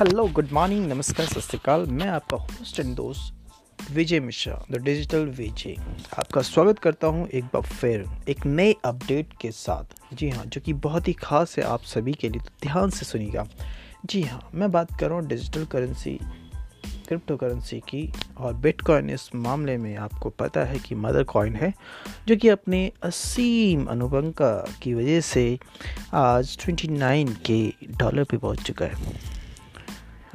Hello good morning नमस्कार सत श्रीकाल मैं आपका होस्ट एंड दोस्त विजय मिश्रा द डिजिटल विजय। आपका स्वागत करता हूँ एक बार फिर, एक नए अपडेट के साथ। जी हाँ जो कि बहुत ही खास है आप सभी के लिए तो ध्यान से सुनिएगा। जी हाँ मैं बात कर रहा हूँ डिजिटल करेंसी क्रिप्टो करेंसी की और बिटकॉइन इस मामले में आपको पता है कि मदर कॉइन है, जो कि अपने असीम अनुभव की वजह से आज 29 के डॉलर पे पहुँच चुका है।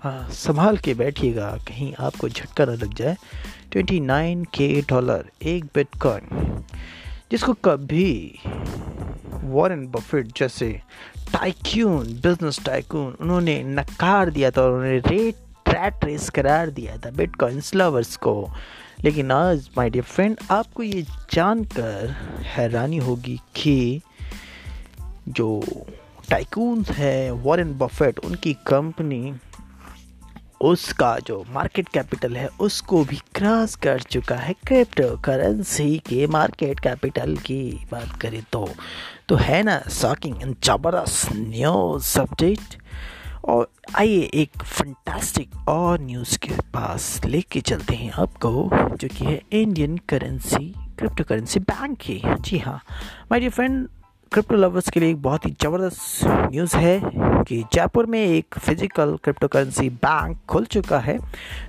संभाल के बैठिएगा, कहीं आपको झटका न लग जाए। 29 के डॉलर, एक बिटकॉइन, जिसको कभी वॉरेन बफेट जैसे टाइक्यून, बिज़नेस टाइकून उन्होंने नकार दिया था और उन्होंने रेट, ट्रैट रेस करार दिया था बिटकॉइन लवर्स को। लेकिन आज माय डियर फ्रेंड आपको ये जानकर हैरानी होगी कि जो टाइकून है, वॉरेन बफेट, उनकी कंपनी उसका जो मार्केट कैपिटल है, उसको भी क्रॉस कर चुका है क्रिप्टो करेंसी के मार्केट कैपिटल की। बात करें तो तो है ना शॉकिंग एंड ज़बरदस्त न्यूज़ सब्जेक्ट और आइए एक फंटास्टिक और न्यूज़ के पास लेके चलते हैं आपको, जो कि है Indian currency crypto currency bank की। जी हाँ my dear friend crypto lovers के लिए एक बहुत ही ज़बरदस्त न्यूज़ है। कि जयपुर में एक फ़िज़िकल क्रिप्टो करेंसी बैंक खुल चुका है।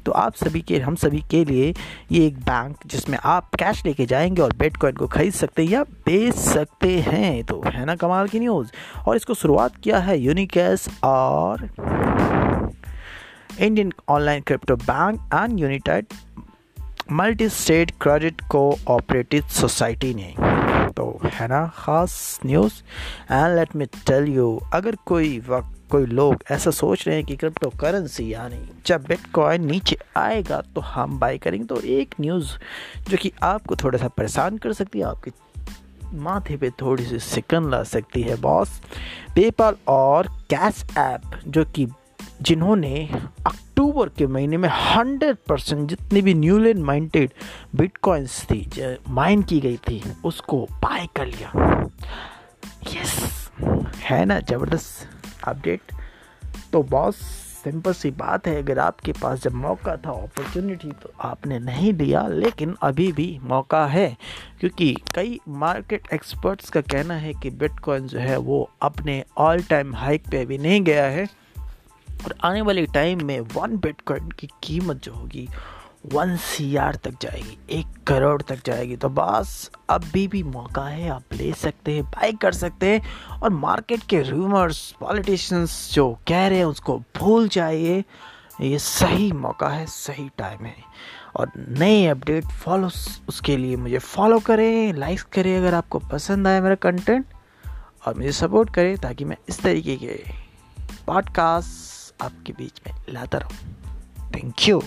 तो आप सभी के, हम सभी के लिए ये एक बैंक जिसमें आप कैश लेके जाएँगे और बिटकॉइन को खरीद सकते हैं या बेच सकते हैं। तो है ना कमाल की न्यूज़ और इसको शुरुआत किया है यूनिकैस और Indian online crypto bank and united multi state credit cooperative society ने। तो है ना, ख़ास news and let me tell you अगर कोई वक्त, कोई लोग ऐसा सोच रहे हैं कि क्रिप्टो करेंसी यानी जब बिटकॉइन नीचे आएगा तो हम बाई करेंगे तो एक न्यूज़ जो कि आपको थोड़ा सा परेशान कर सकती है, आपके माथे पे थोड़ी सी सिकन ला सकती है बॉस पेपाल और कैश ऐप जो कि जिन्होंने अक्टूबर के महीने में हंड्रेड परसेंट जितनी भी न्यूली माइंटेड बिटकॉइंस थी, जो, माइन की गई थी, उसको बाय कर लिया। यस है ना, ज़बरदस्त अपडेट। तो बॉस सिंपल सी बात है, अगर आपके पास जब मौका था अपॉर्चुनिटी तो आपने नहीं लिया लेकिन अभी भी मौका है, क्योंकि कई मार्केट एक्सपर्ट्स का कहना है कि बिटकॉइन जो है, वो अपने ऑल टाइम हाइक पे अभी नहीं गया है। और आने वाले टाइम में वन बिटकॉइन की कीमत जो होगी वन सीआर तक जाएगी, एक करोड़ तक जाएगी। तो बस, अभी भी मौका है, आप ले सकते हैं बाई कर सकते हैं और मार्केट के रूमर्स पॉलिटिशियंस जो कह रहे हैं, उसको भूल जाइए। ये सही मौका है, सही टाइम है। और नए अपडेट फॉलो उसके लिए मुझे फॉलो करें लाइक करें अगर आपको पसंद आए मेरा कंटेंट और मुझे सपोर्ट करें ताकि मैं इस तरीके के पॉडकास्ट आपके बीच में लाता रहूँ। Thank you